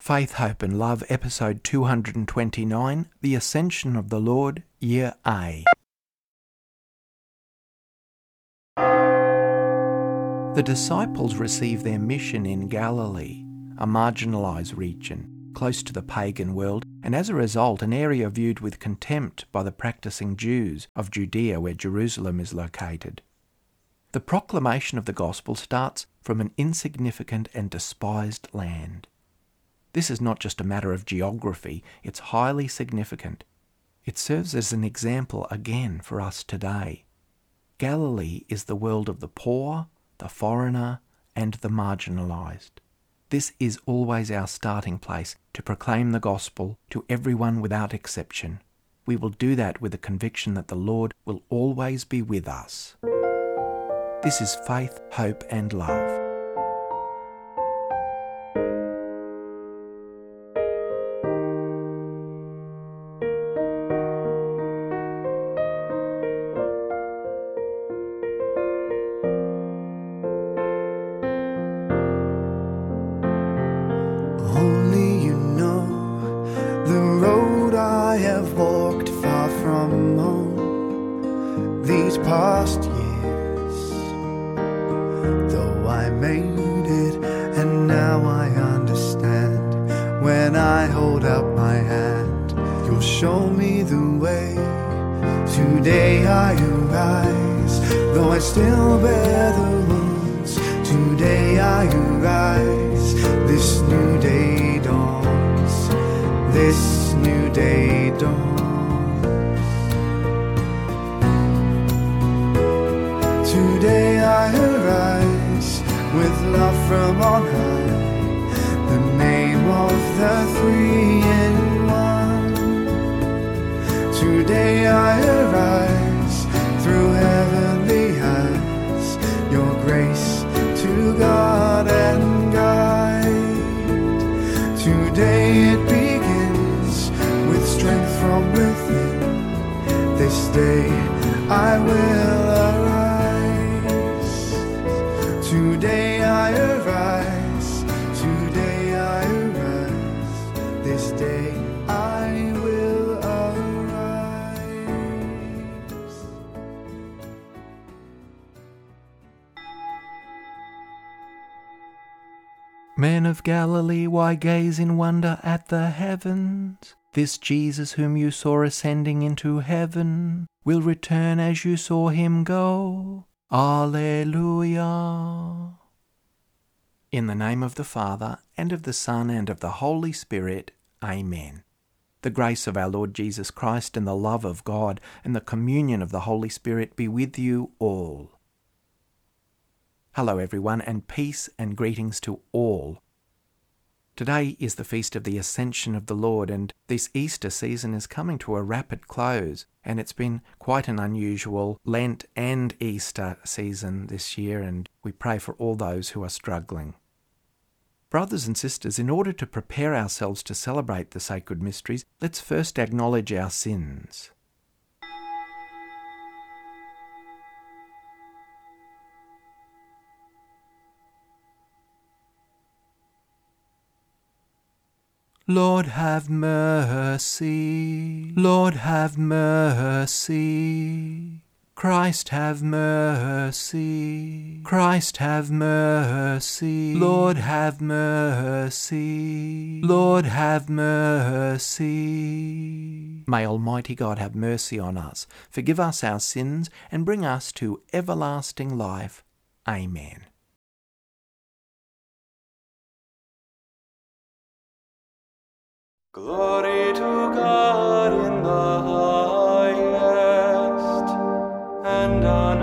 Faith, Hope and Love, episode 229 The Ascension of the Lord, Year A. The disciples receive their mission in Galilee, a marginalised region close to the pagan world, and as a result, an area viewed with contempt by the practicing Jews of Judea, where Jerusalem is located. The proclamation of the gospel starts from an insignificant and despised land. This is not just a matter of geography, it's highly significant. It serves as an example again for us today. Galilee is the world of the poor, the foreigner, and the marginalised. This is always our starting place to proclaim the gospel to everyone without exception. We will do that with the conviction that the Lord will always be with us. This is faith, hope, and love. Today I arise, though I still bear the wounds. Today I arise, this new day dawns. This new day dawns. Today I arise with love from on high, the name of the three in one. Today I strength from within. This day I will arise. Today I arise. Today I arise. This day I will arise. Men of Galilee, why gaze in wonder at the heavens? This Jesus whom you saw ascending into heaven will return as you saw him go. Alleluia. In the name of the Father, and of the Son, and of the Holy Spirit, Amen. The grace of our Lord Jesus Christ, and the love of God, and the communion of the Holy Spirit be with you all. Hello, everyone, and peace and greetings to all. Today is the feast of the Ascension of the Lord, and this Easter season is coming to a rapid close. And it's been quite an unusual Lent and Easter season this year, and we pray for all those who are struggling. Brothers and sisters, in order to prepare ourselves to celebrate the sacred mysteries, let's first acknowledge our sins. Lord have mercy, Lord have mercy. Christ have mercy, Christ have mercy. Lord have mercy, Lord have mercy. May Almighty God have mercy on us, forgive us our sins, and bring us to everlasting life. Amen. Glory to God in the highest, and on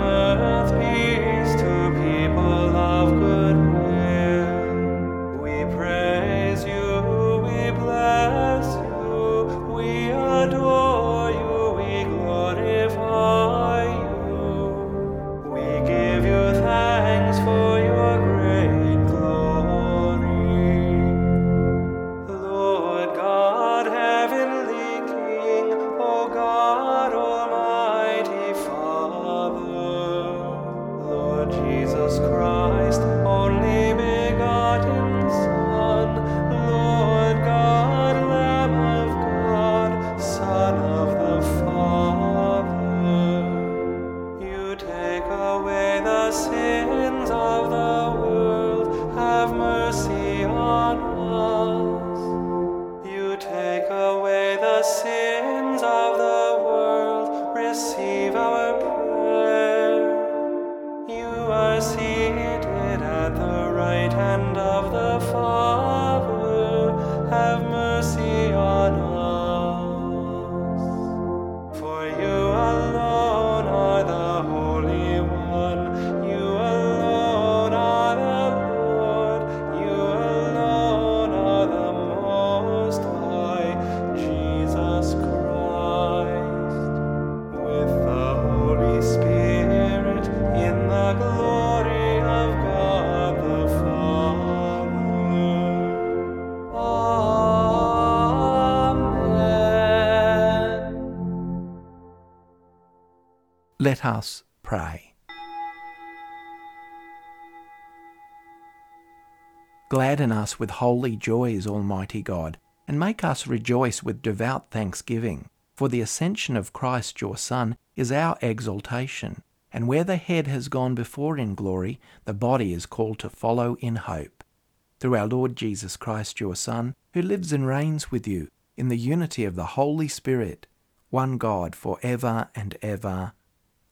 us pray. Gladden us with holy joys, Almighty God, and make us rejoice with devout thanksgiving. For the ascension of Christ your Son is our exaltation, and where the head has gone before in glory, the body is called to follow in hope. Through our Lord Jesus Christ your Son, who lives and reigns with you in the unity of the Holy Spirit, one God for ever and ever.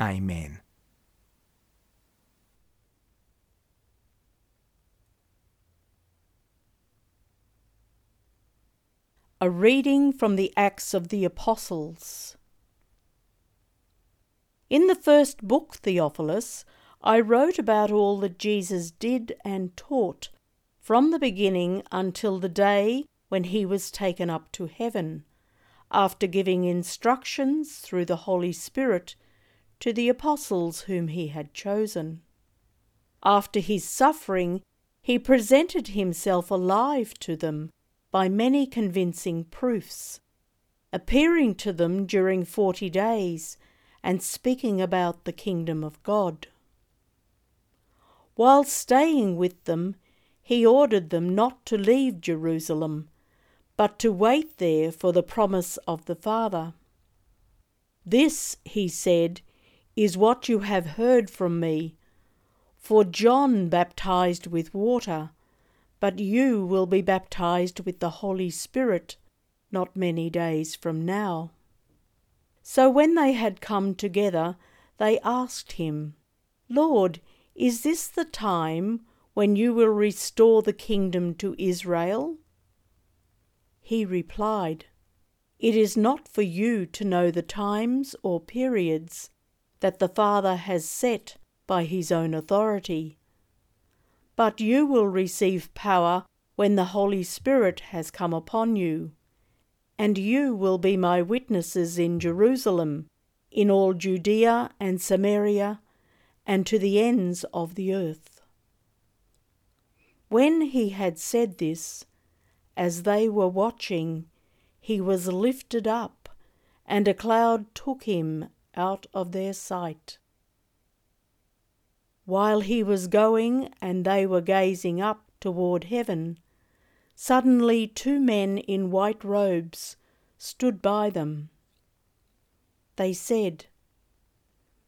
Amen. A reading from the Acts of the Apostles. In the first book, Theophilus, I wrote about all that Jesus did and taught from the beginning until the day when he was taken up to heaven, after giving instructions through the Holy Spirit to the apostles whom he had chosen. After his suffering, he presented himself alive to them by many convincing proofs, appearing to them during forty days and speaking about the kingdom of God. While staying with them, he ordered them not to leave Jerusalem, but to wait there for the promise of the Father. This, he said, is what you have heard from me. For John baptized with water, but you will be baptized with the Holy Spirit not many days from now. So when they had come together, they asked him, Lord, is this the time when you will restore the kingdom to Israel? He replied, It is not for you to know the times or periods that the Father has set by his own authority but you will receive power when the Holy Spirit has come upon you. And you will be my witnesses in Jerusalem, in all Judea and Samaria, and to the ends of the earth. When he had said this, as they were watching, he was lifted up, and a cloud took him out of their sight. While he was going and they were gazing up toward heaven, suddenly two men in white robes stood by them. They said,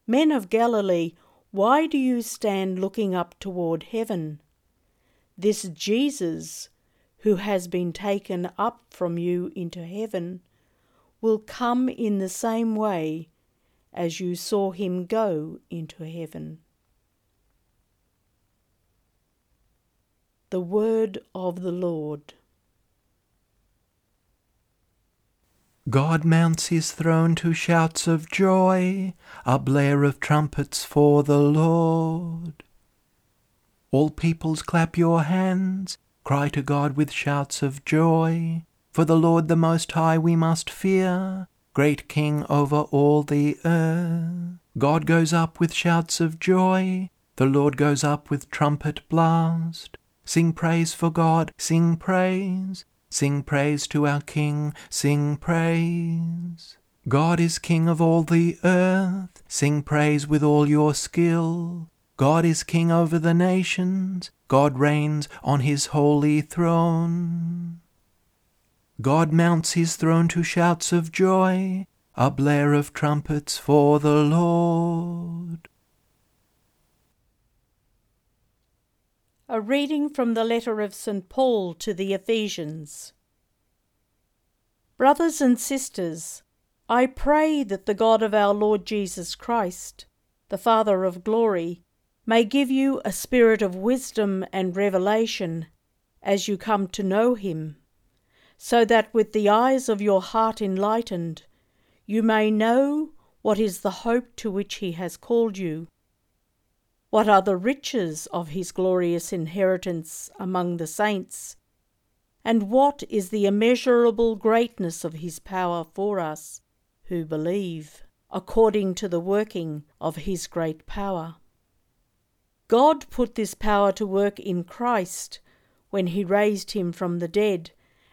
Men of Galilee, why do you stand looking up toward heaven? This Jesus, who has been taken up from you into heaven, will come in the same way as you saw him go into heaven. The word of the Lord. God mounts his throne to shouts of joy, a blare of trumpets for the Lord. All peoples clap your hands, cry to God with shouts of joy. For the Lord the Most High we must fear, great King over all the earth. God goes up with shouts of joy, the Lord goes up with trumpet blast. Sing praise for God, sing praise. Sing praise to our King, sing praise. God is King of all the earth, sing praise with all your skill. God is King over the nations, God reigns on his holy throne. God mounts his throne to shouts of joy, a blare of trumpets for the Lord. A reading from the letter of St. Paul to the Ephesians. Brothers and sisters, I pray that the God of our Lord Jesus Christ, the Father of glory, may give you a spirit of wisdom and revelation as you come to know him, so that with the eyes of your heart enlightened, you may know what is the hope to which he has called you what are the riches of his glorious inheritance among the saints? And what is the immeasurable greatness of his power for us who believe, according to the working of his great power? God put this power to work in Christ when he raised him from the dead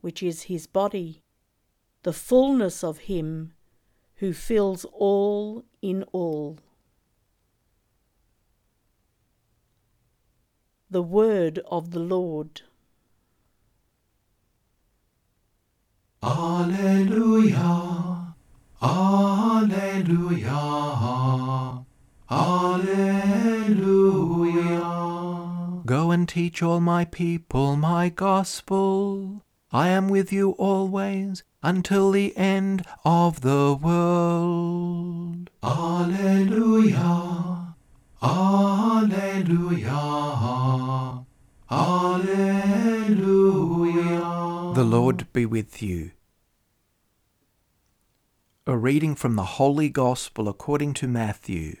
which is his body, the fullness of him who fills all in all. The word of the Lord. Alleluia, Alleluia, Alleluia. Go and teach all my people my gospel. I am with you always until the end of the world. Alleluia, Alleluia, Alleluia. The Lord be with you. A reading from the Holy Gospel according to Matthew.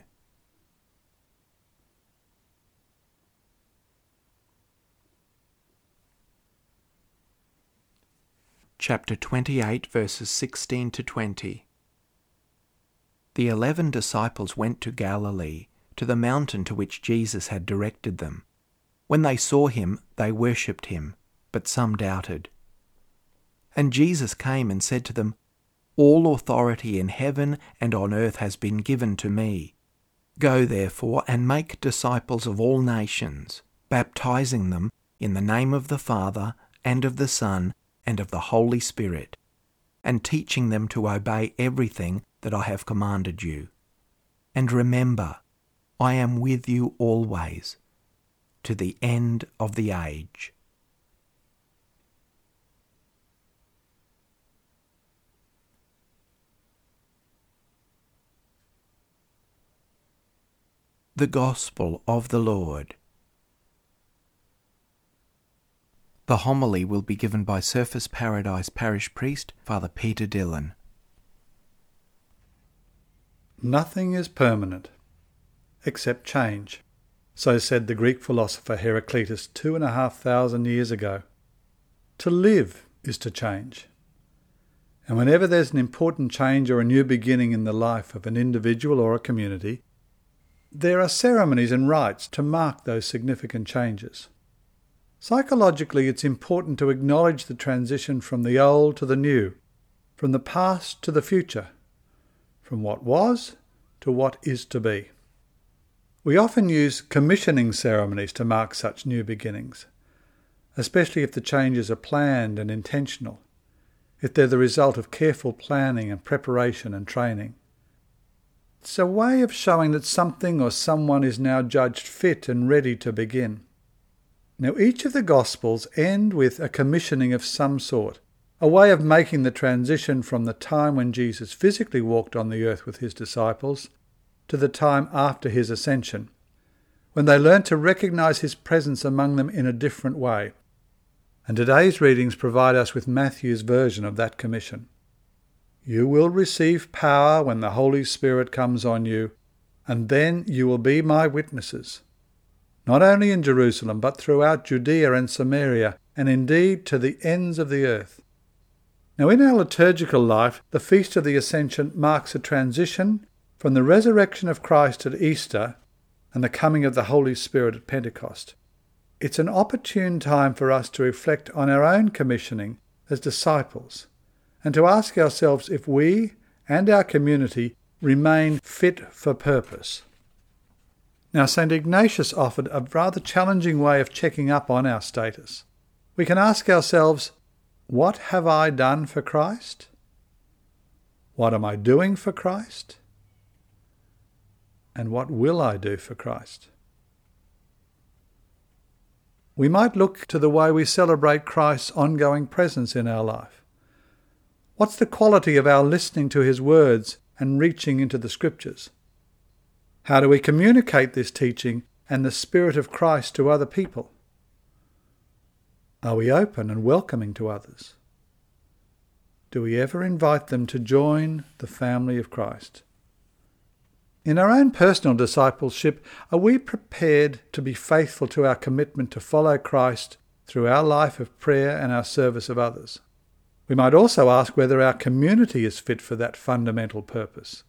Chapter 28, verses 16 to 20. The eleven disciples went to Galilee, to the mountain to which Jesus had directed them. When they saw him, they worshipped him, but some doubted. And Jesus came and said to them, All authority in heaven and on earth has been given to me. Go therefore and make disciples of all nations, baptizing them in the name of the Father and of the Son and of the Holy Spirit, and teaching them to obey everything that I have commanded you. And remember, I am with you always, to the end of the age. The Gospel of the Lord. The homily will be given by Surfers Paradise Parish Priest Father Peter Dillon. Nothing is permanent except change. So said the Greek philosopher Heraclitus two and a half thousand years ago. To live is to change. And whenever there's an important change or a new beginning in the life of an individual or a community, there are ceremonies and rites to mark those significant changes. Psychologically, it's important to acknowledge the transition from the old to the new, from the past to the future, from what was to what is to be. We often use commissioning ceremonies to mark such new beginnings, especially if the changes are planned and intentional, if they're the result of careful planning and preparation and training. It's a way of showing that something or someone is now judged fit and ready to begin. Now, each of the Gospels end with a commissioning of some sort, a way of making the transition from the time when Jesus physically walked on the earth with his disciples to the time after his ascension, when they learned to recognize his presence among them in a different way. And today's readings provide us with Matthew's version of that commission. You will receive power when the Holy Spirit comes on you, and then you will be my witnesses not only in Jerusalem, but throughout Judea and Samaria, and indeed to the ends of the earth. Now, in our liturgical life, the Feast of the Ascension marks a transition from the resurrection of Christ at Easter and the coming of the Holy Spirit at Pentecost. It's an opportune time for us to reflect on our own commissioning as disciples and to ask ourselves if we and our community remain fit for purpose. Now, St. Ignatius offered a rather challenging way of checking up on our status. We can ask ourselves, What have I done for Christ? What am I doing for Christ? And what will I do for Christ? We might look to the way we celebrate Christ's ongoing presence in our life. What's the quality of our listening to his words and reaching into the scriptures? How do we communicate this teaching and the Spirit of Christ to other people? Are we open and welcoming to others? Do we ever invite them to join the family of Christ? In our own personal discipleship, are we prepared to be faithful to our commitment to follow Christ through our life of prayer and our service of others? We might also ask whether our community is fit for that fundamental purpose.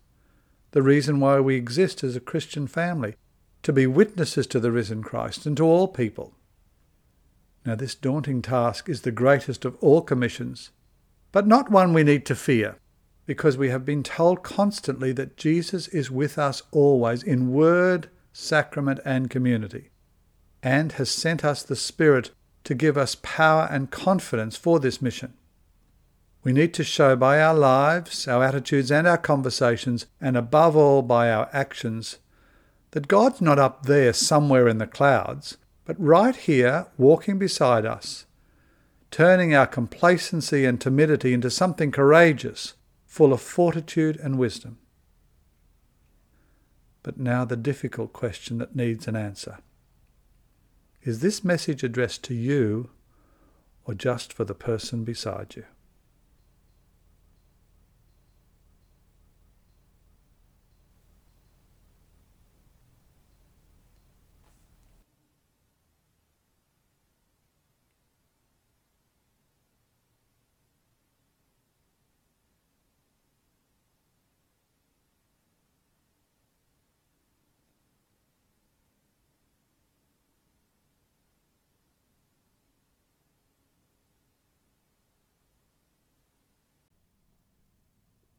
The reason why we exist as a Christian family, to be witnesses to the risen Christ and to all people. Now, this daunting task is the greatest of all commissions, but not one we need to fear, because we have been told constantly that Jesus is with us always in word, sacrament, and community, and has sent us the Spirit to give us power and confidence for this mission. We need to show by our lives, our attitudes, and our conversations, and above all by our actions, that God's not up there somewhere in the clouds, but right here, walking beside us, turning our complacency and timidity into something courageous, full of fortitude and wisdom. But now the difficult question that needs an answer. Is this message addressed to you or just for the person beside you?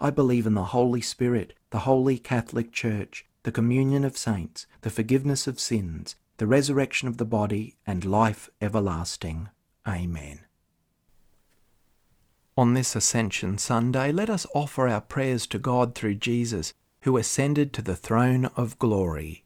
I believe in the Holy Spirit, the Holy Catholic Church, the communion of saints, the forgiveness of sins, the resurrection of the body, and life everlasting. Amen. On this Ascension Sunday, let us offer our prayers to God through Jesus, who ascended to the throne of glory.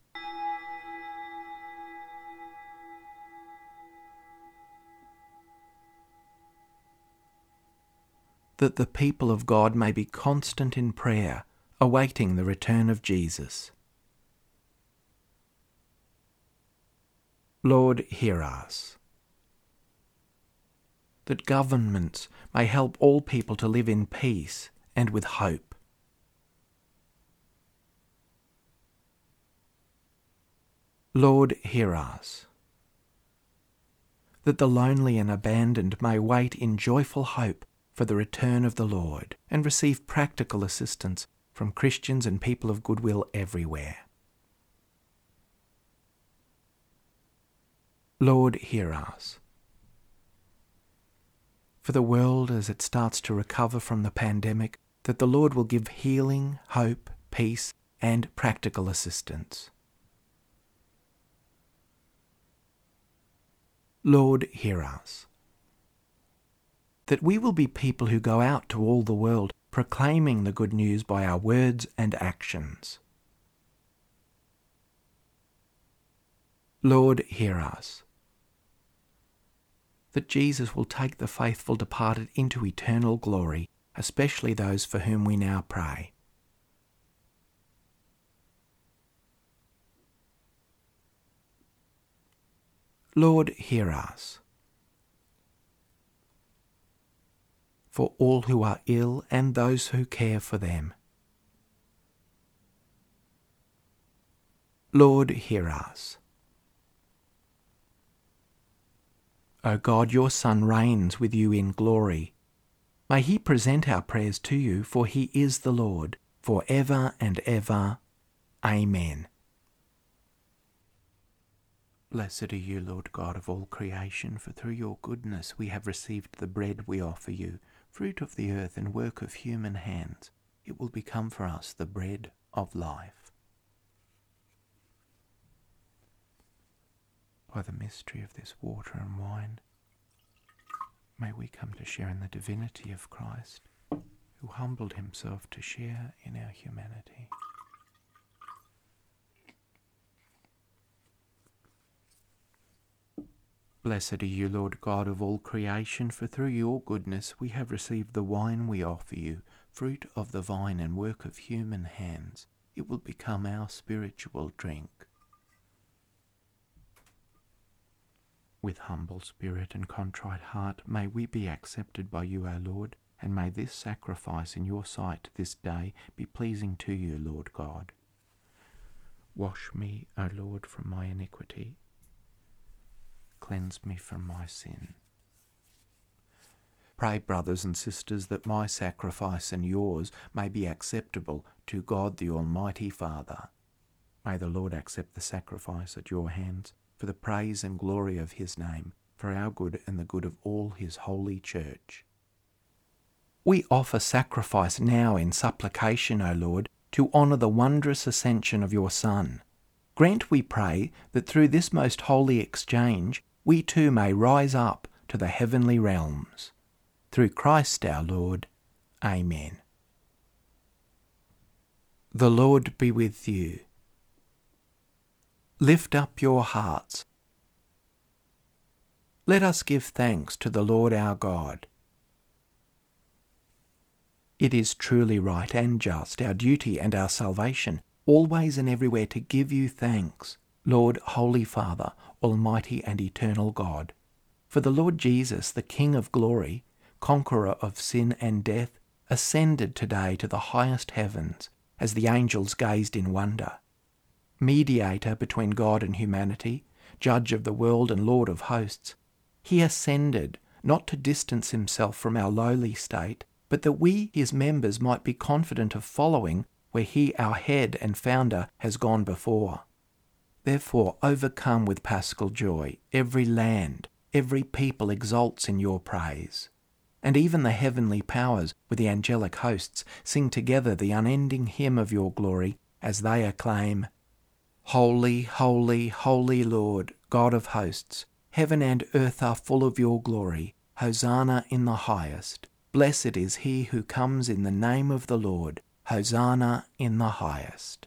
That the people of God may be constant in prayer, awaiting the return of Jesus. Lord, hear us. That governments may help all people to live in peace and with hope. Lord, hear us. That the lonely and abandoned may wait in joyful hope for the return of the Lord and receive practical assistance from Christians and people of goodwill everywhere. Lord, hear us. For the world as it starts to recover from the pandemic, that the Lord will give healing, hope, peace, and practical assistance. Lord, hear us that we will be people who go out to all the world proclaiming the good news by our words and actions. Lord, hear us. That Jesus will take the faithful departed into eternal glory, especially those for whom we now pray. Lord, hear us. For all who are ill and those who care for them. Lord, hear us. O God, your Son reigns with you in glory. May he present our prayers to you, for he is the Lord, for ever and ever. Amen. Blessed are you, Lord God of all creation, for through your goodness we have received the bread we offer you fruit of the earth and work of human hands, it will become for us the bread of life. By the mystery of this water and wine, may we come to share in the divinity of Christ, who humbled himself to share in our humanity. Blessed are you, Lord God of all creation, for through your goodness we have received the wine we offer you, fruit of the vine and work of human hands. It will become our spiritual drink. With humble spirit and contrite heart, may we be accepted by you, O Lord, and may this sacrifice in your sight this day be pleasing to you, Lord God. Wash me, O Lord, from my iniquity cleanse me from my sin. Pray, brothers and sisters, that my sacrifice and yours may be acceptable to God the Almighty Father. May the Lord accept the sacrifice at your hands for the praise and glory of his name, for our good and the good of all his holy church. We offer sacrifice now in supplication, O Lord, to honour the wondrous ascension of your Son. Grant, we pray, that through this most holy exchange we too may rise up to the heavenly realms. Through Christ our Lord. Amen. The Lord be with you. Lift up your hearts. Let us give thanks to the Lord our God. It is truly right and just, our duty and our salvation, always and everywhere to give you thanks, Lord, Holy Father, Almighty and Eternal God. For the Lord Jesus, the King of glory, conqueror of sin and death, ascended today to the highest heavens as the angels gazed in wonder. Mediator between God and humanity, judge of the world and Lord of hosts, he ascended not to distance himself from our lowly state, but that we, his members, might be confident of following where he, our head and founder, has gone before. Therefore, overcome with paschal joy, every land, every people exults in your praise. And even the heavenly powers with the angelic hosts sing together the unending hymn of your glory as they acclaim, Holy, holy, holy Lord, God of hosts, heaven and earth are full of your glory. Hosanna in the highest. Blessed is he who comes in the name of the Lord. Hosanna in the highest.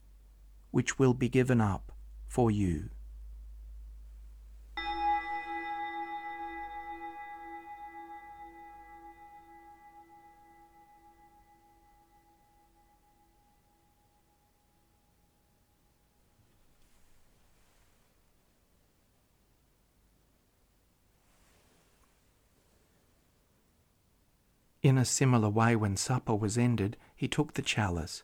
which will be given up for you. In a similar way, when supper was ended, he took the chalice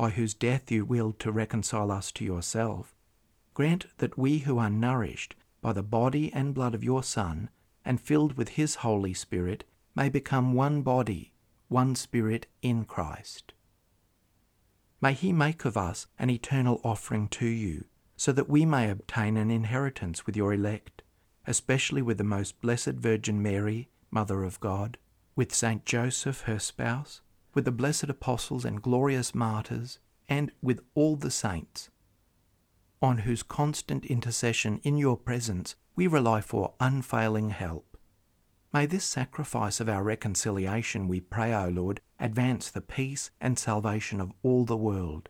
by whose death you willed to reconcile us to yourself, grant that we who are nourished by the body and blood of your Son, and filled with his Holy Spirit, may become one body, one Spirit in Christ. May he make of us an eternal offering to you, so that we may obtain an inheritance with your elect, especially with the most blessed Virgin Mary, Mother of God, with Saint Joseph, her spouse, with the blessed apostles and glorious martyrs, and with all the saints, on whose constant intercession in your presence we rely for unfailing help. May this sacrifice of our reconciliation, we pray, O Lord, advance the peace and salvation of all the world.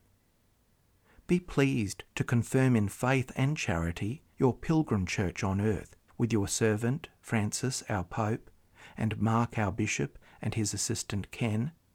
Be pleased to confirm in faith and charity your pilgrim church on earth, with your servant, Francis, our Pope, and Mark, our Bishop, and his assistant Ken,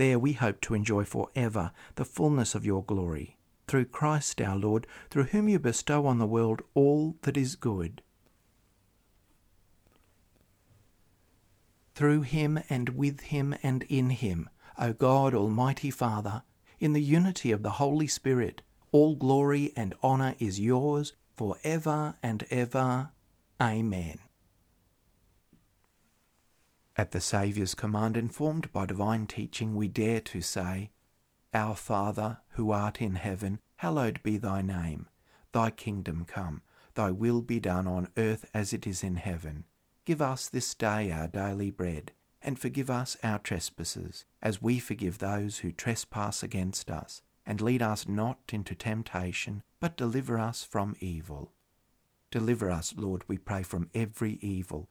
There we hope to enjoy for ever the fullness of your glory. Through Christ our Lord, through whom you bestow on the world all that is good. Through him and with him and in him, O God, Almighty Father, in the unity of the Holy Spirit, all glory and honour is yours for ever and ever. Amen. At the Saviour's command, informed by divine teaching, we dare to say, Our Father, who art in heaven, hallowed be thy name. Thy kingdom come, thy will be done on earth as it is in heaven. Give us this day our daily bread, and forgive us our trespasses, as we forgive those who trespass against us. And lead us not into temptation, but deliver us from evil. Deliver us, Lord, we pray, from every evil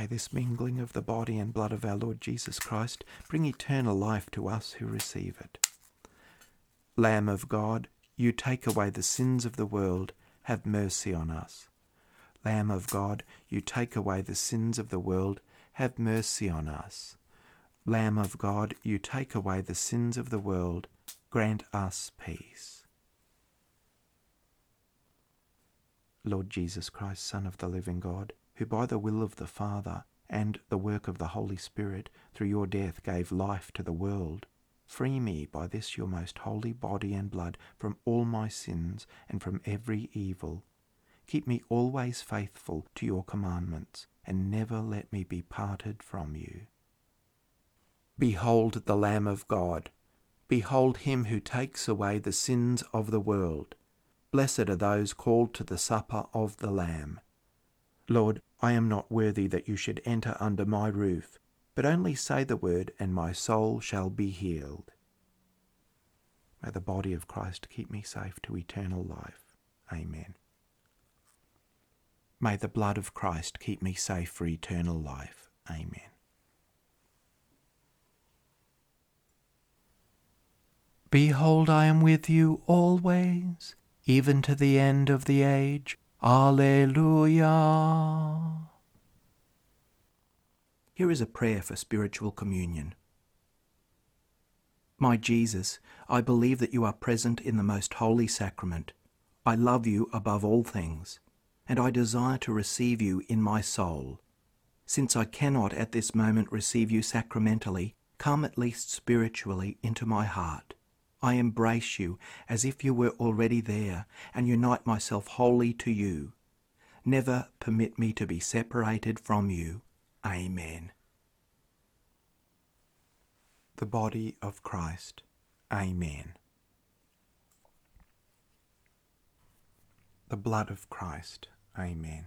May this mingling of the body and blood of our Lord Jesus Christ bring eternal life to us who receive it. Lamb of God, you take away the sins of the world, have mercy on us. Lamb of God, you take away the sins of the world, have mercy on us. Lamb of God, you take away the sins of the world, grant us peace. Lord Jesus Christ, Son of the living God, who by the will of the Father and the work of the Holy Spirit through your death gave life to the world, free me by this your most holy body and blood from all my sins and from every evil. Keep me always faithful to your commandments, and never let me be parted from you. Behold the Lamb of God. Behold him who takes away the sins of the world. Blessed are those called to the supper of the Lamb. Lord, I am not worthy that you should enter under my roof, but only say the word, and my soul shall be healed. May the body of Christ keep me safe to eternal life. Amen. May the blood of Christ keep me safe for eternal life. Amen. Behold, I am with you always, even to the end of the age. Alleluia. Here is a prayer for spiritual communion. My Jesus, I believe that you are present in the most holy sacrament. I love you above all things, and I desire to receive you in my soul. Since I cannot at this moment receive you sacramentally, come at least spiritually into my heart. I embrace you as if you were already there and unite myself wholly to you. Never permit me to be separated from you. Amen. The body of Christ. Amen. The blood of Christ. Amen.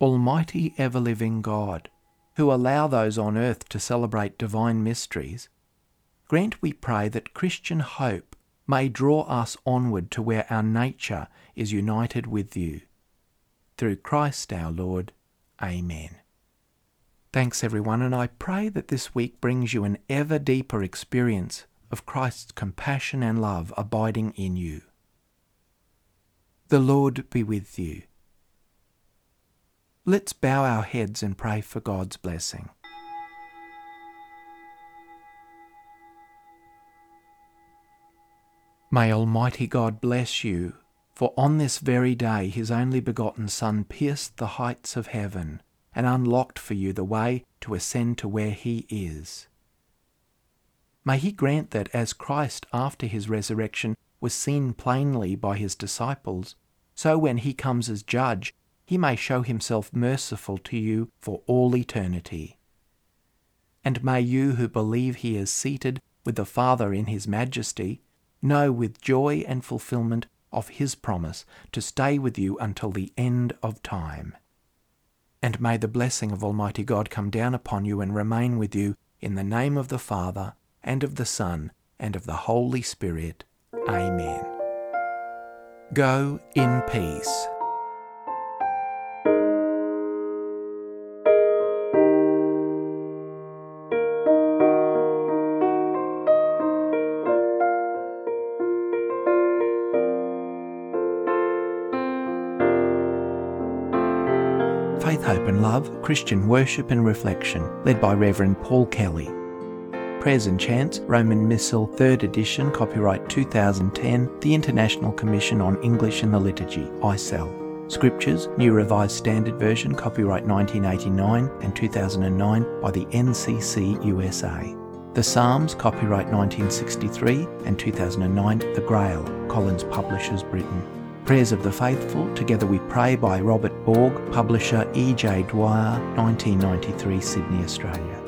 Almighty ever living God, who allow those on earth to celebrate divine mysteries, grant, we pray, that Christian hope may draw us onward to where our nature is united with you. Through Christ our Lord. Amen. Thanks, everyone, and I pray that this week brings you an ever deeper experience of Christ's compassion and love abiding in you. The Lord be with you. Let's bow our heads and pray for God's blessing. May Almighty God bless you, for on this very day his only begotten Son pierced the heights of heaven and unlocked for you the way to ascend to where he is. May he grant that as Christ after his resurrection was seen plainly by his disciples, so when he comes as judge, he may show himself merciful to you for all eternity. And may you who believe he is seated with the Father in his majesty know with joy and fulfilment of his promise to stay with you until the end of time. And may the blessing of Almighty God come down upon you and remain with you in the name of the Father, and of the Son, and of the Holy Spirit. Amen. Go in peace. Love, Christian Worship and Reflection, led by Reverend Paul Kelly. Prayers and Chants, Roman Missal, 3rd edition, copyright 2010, the International Commission on English in the Liturgy, ICEL. Scriptures, New Revised Standard Version, copyright 1989 and 2009 by the NCC USA. The Psalms, copyright 1963 and 2009, The Grail, Collins Publishers, Britain. Prayers of the Faithful, Together We Pray by Robert Borg, publisher E.J. Dwyer, 1993, Sydney, Australia.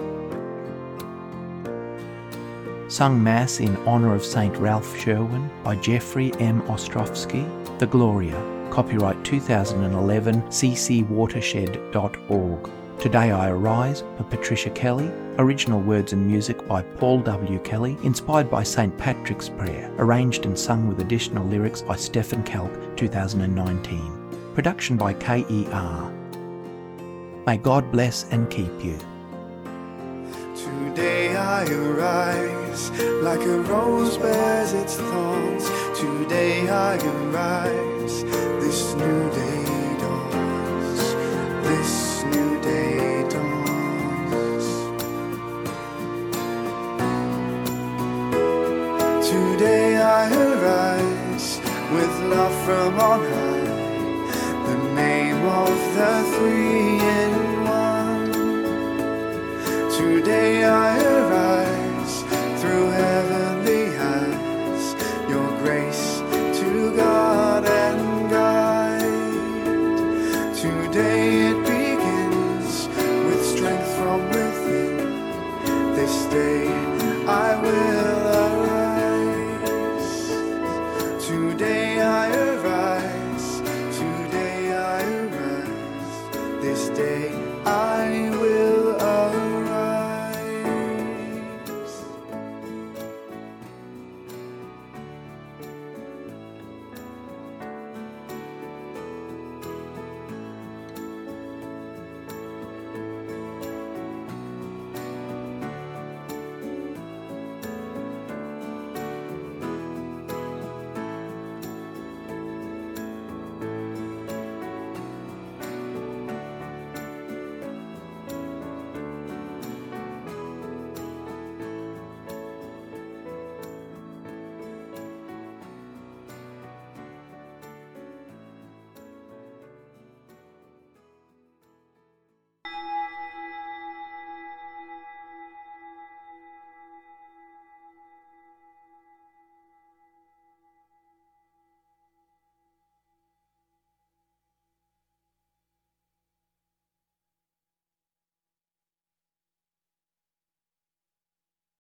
Sung Mass in honour of St. Ralph Sherwin by Jeffrey M. Ostrowski, The Gloria, copyright 2011, ccwatershed.org. Today I Arise by Patricia Kelly, original words and music by Paul W. Kelly, inspired by St. Patrick's Prayer, arranged and sung with additional lyrics by Stephen Kalk, 2019. Production by KER. May God bless and keep you. Today I arise like a rose bears its thorns. Today I arise. This new day love from on high, the name of the three in one. Today I